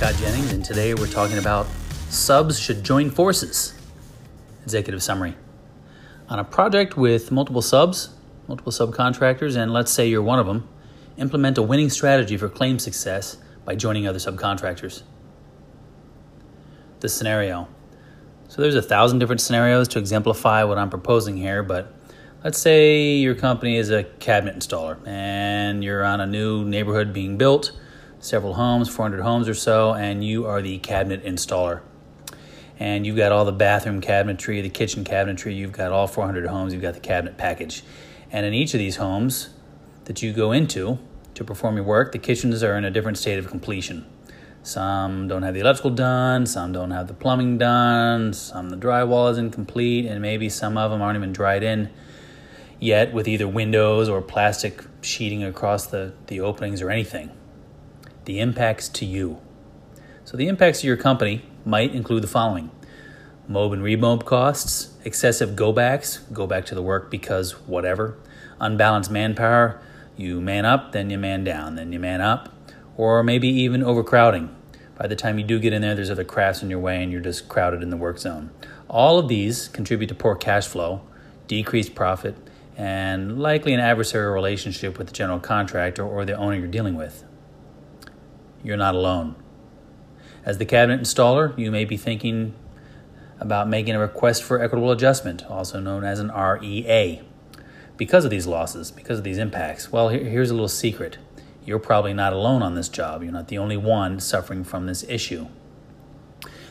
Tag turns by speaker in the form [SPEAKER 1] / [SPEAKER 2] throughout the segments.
[SPEAKER 1] Scott Jennings, and today we're talking about subs should join forces. Executive summary. On a project with multiple subs, multiple subcontractors, and let's say you're one of them, implement a winning strategy for claim success by joining other subcontractors. The scenario. So there's a thousand different scenarios to exemplify what I'm proposing here, but let's say your company is a cabinet installer and you're on a new neighborhood being built several homes, 400 homes or so, and you are the cabinet installer. And you've got all the bathroom cabinetry, the kitchen cabinetry, you've got all 400 homes, you've got the cabinet package. And in each of these homes that you go into to perform your work, the kitchens are in a different state of completion. Some don't have the electrical done, some don't have the plumbing done, some the drywall is incomplete, and maybe some of them aren't even dried in yet with either windows or plastic sheeting across the, the openings or anything the impacts to you. So, the impacts to your company might include the following mob and remob costs, excessive go backs, go back to the work because whatever, unbalanced manpower, you man up, then you man down, then you man up, or maybe even overcrowding. By the time you do get in there, there's other crafts in your way and you're just crowded in the work zone. All of these contribute to poor cash flow, decreased profit, and likely an adversarial relationship with the general contractor or the owner you're dealing with you're not alone. As the cabinet installer, you may be thinking about making a request for equitable adjustment, also known as an REA. Because of these losses, because of these impacts, well, here's a little secret. You're probably not alone on this job. You're not the only one suffering from this issue.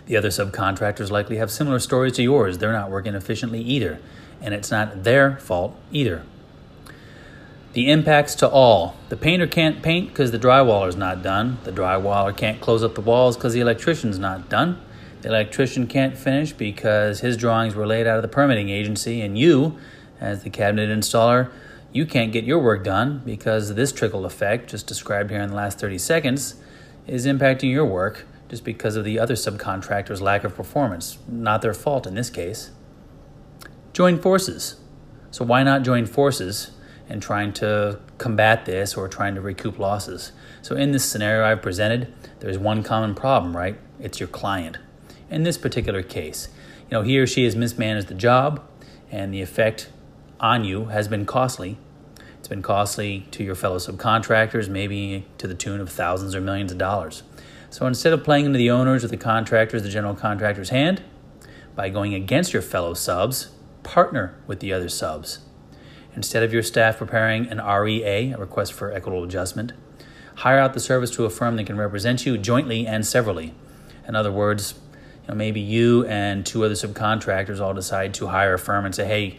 [SPEAKER 1] The other subcontractors likely have similar stories to yours. They're not working efficiently either, and it's not their fault either. The impacts to all. The painter can't paint because the drywaller's not done. The drywaller can't close up the walls because the electrician's not done. The electrician can't finish because his drawings were laid out of the permitting agency. And you, as the cabinet installer, you can't get your work done because this trickle effect, just described here in the last 30 seconds, is impacting your work just because of the other subcontractor's lack of performance. Not their fault in this case. Join forces. So, why not join forces and trying to combat this or trying to recoup losses. So, in this scenario I've presented, there's one common problem, right? It's your client. In this particular case, you know, he or she has mismanaged the job, and the effect on you has been costly. It's been costly to your fellow subcontractors, maybe to the tune of thousands or millions of dollars. So instead of playing into the owners or the contractors, the general contractor's hand, by going against your fellow subs, partner with the other subs Instead of your staff preparing an REA, a request for equitable adjustment, hire out the service to a firm that can represent you jointly and severally. In other words, you know, maybe you and two other subcontractors all decide to hire a firm and say, hey,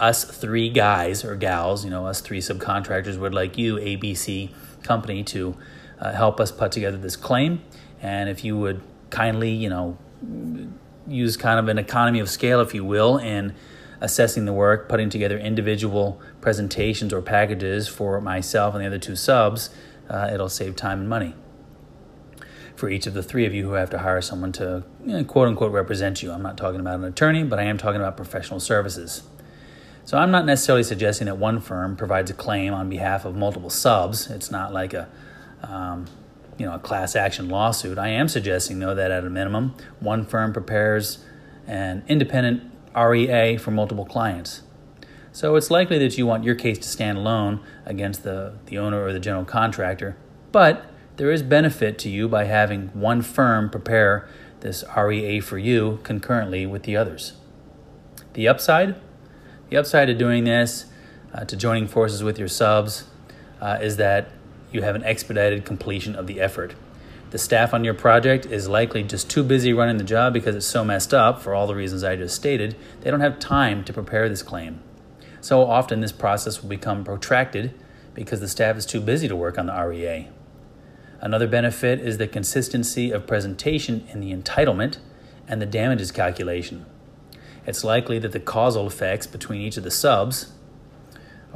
[SPEAKER 1] us three guys or gals, you know, us three subcontractors would like you, ABC company, to uh, help us put together this claim. And if you would kindly, you know, use kind of an economy of scale, if you will, and assessing the work, putting together individual presentations or packages for myself and the other two subs, uh, it'll save time and money for each of the three of you who have to hire someone to you know, quote unquote represent you. I'm not talking about an attorney, but I am talking about professional services. So I'm not necessarily suggesting that one firm provides a claim on behalf of multiple subs. It's not like a um, you know a class action lawsuit. I am suggesting though that at a minimum, one firm prepares an independent REA for multiple clients. So it's likely that you want your case to stand alone against the, the owner or the general contractor, but there is benefit to you by having one firm prepare this REA for you concurrently with the others. The upside? The upside of doing this, uh, to joining forces with your subs, uh, is that you have an expedited completion of the effort. The staff on your project is likely just too busy running the job because it's so messed up for all the reasons I just stated, they don't have time to prepare this claim. So often this process will become protracted because the staff is too busy to work on the REA. Another benefit is the consistency of presentation in the entitlement and the damages calculation. It's likely that the causal effects between each of the subs,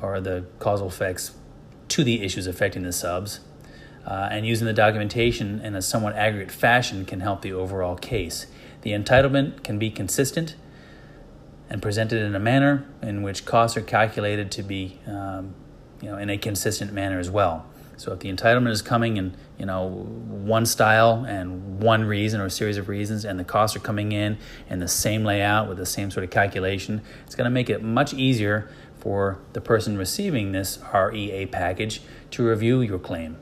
[SPEAKER 1] or the causal effects to the issues affecting the subs, uh, and using the documentation in a somewhat aggregate fashion can help the overall case. The entitlement can be consistent and presented in a manner in which costs are calculated to be, um, you know, in a consistent manner as well. So if the entitlement is coming in, you know, one style and one reason or a series of reasons, and the costs are coming in in the same layout with the same sort of calculation, it's going to make it much easier for the person receiving this REA package to review your claim.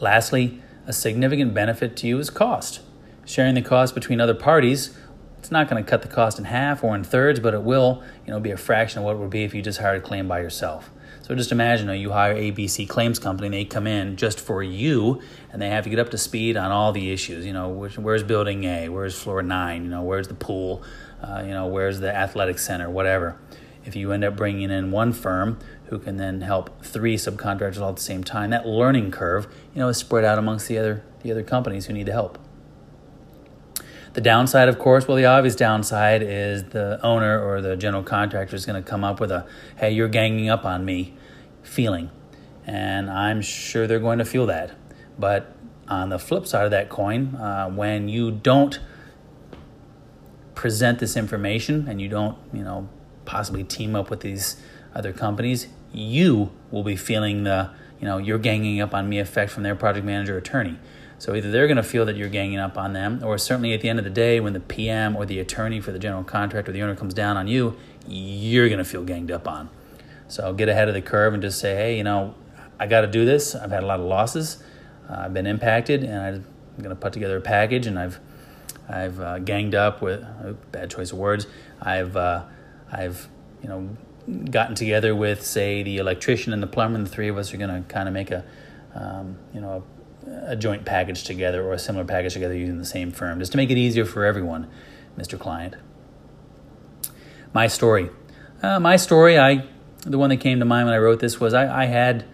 [SPEAKER 1] Lastly, a significant benefit to you is cost. Sharing the cost between other parties, it's not going to cut the cost in half or in thirds, but it will, you know, be a fraction of what it would be if you just hired a claim by yourself. So just imagine you, know, you hire ABC Claims Company, and they come in just for you, and they have to get up to speed on all the issues. You know, where's Building A? Where's Floor Nine? You know, where's the pool? Uh, you know, where's the athletic center? Whatever. If you end up bringing in one firm who can then help three subcontractors all at the same time, that learning curve, you know, is spread out amongst the other the other companies who need the help. The downside, of course, well, the obvious downside is the owner or the general contractor is going to come up with a, hey, you're ganging up on me feeling. And I'm sure they're going to feel that. But on the flip side of that coin, uh, when you don't present this information and you don't, you know, possibly team up with these other companies, you will be feeling the, you know, you're ganging up on me effect from their project manager attorney. So either they're going to feel that you're ganging up on them, or certainly at the end of the day, when the PM or the attorney for the general contractor or the owner comes down on you, you're going to feel ganged up on. So get ahead of the curve and just say, hey, you know, I got to do this. I've had a lot of losses. Uh, I've been impacted, and I'm going to put together a package. And I've I've uh, ganged up with oh, bad choice of words. I've uh, I've you know gotten together with say the electrician and the plumber, and the three of us are going to kind of make a um, you know a joint package together or a similar package together using the same firm, just to make it easier for everyone, Mr. Client. My story. Uh, my story, I the one that came to mind when I wrote this was I, I had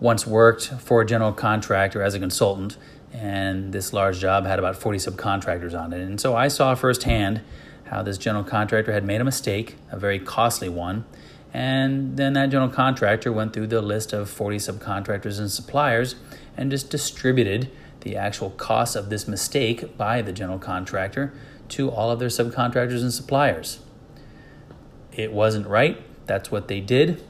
[SPEAKER 1] once worked for a general contractor as a consultant, and this large job had about 40 subcontractors on it. And so I saw firsthand how this general contractor had made a mistake, a very costly one, and then that general contractor went through the list of 40 subcontractors and suppliers and just distributed the actual cost of this mistake by the general contractor to all of their subcontractors and suppliers. It wasn't right. That's what they did.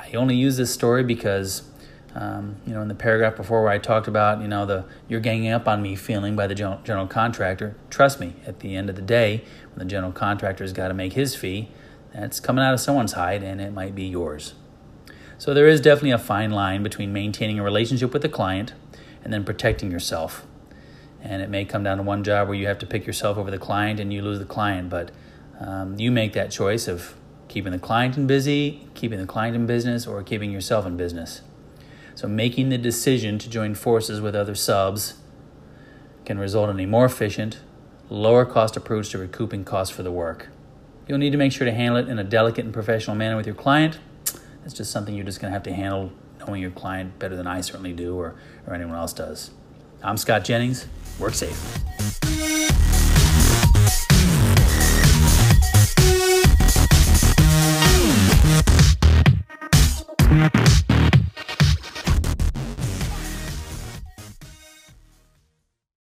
[SPEAKER 1] I only use this story because, um, you know, in the paragraph before where I talked about, you know, the you're ganging up on me feeling by the general, general contractor. Trust me, at the end of the day, when the general contractor's got to make his fee, that's coming out of someone's hide and it might be yours. So there is definitely a fine line between maintaining a relationship with the client and then protecting yourself. And it may come down to one job where you have to pick yourself over the client and you lose the client, but um, you make that choice of keeping the client in busy, keeping the client in business, or keeping yourself in business. So making the decision to join forces with other subs can result in a more efficient, lower cost approach to recouping costs for the work. You'll need to make sure to handle it in a delicate and professional manner with your client it's just something you're just going to have to handle knowing your client better than I certainly do or, or anyone else does. I'm Scott Jennings. Work safe.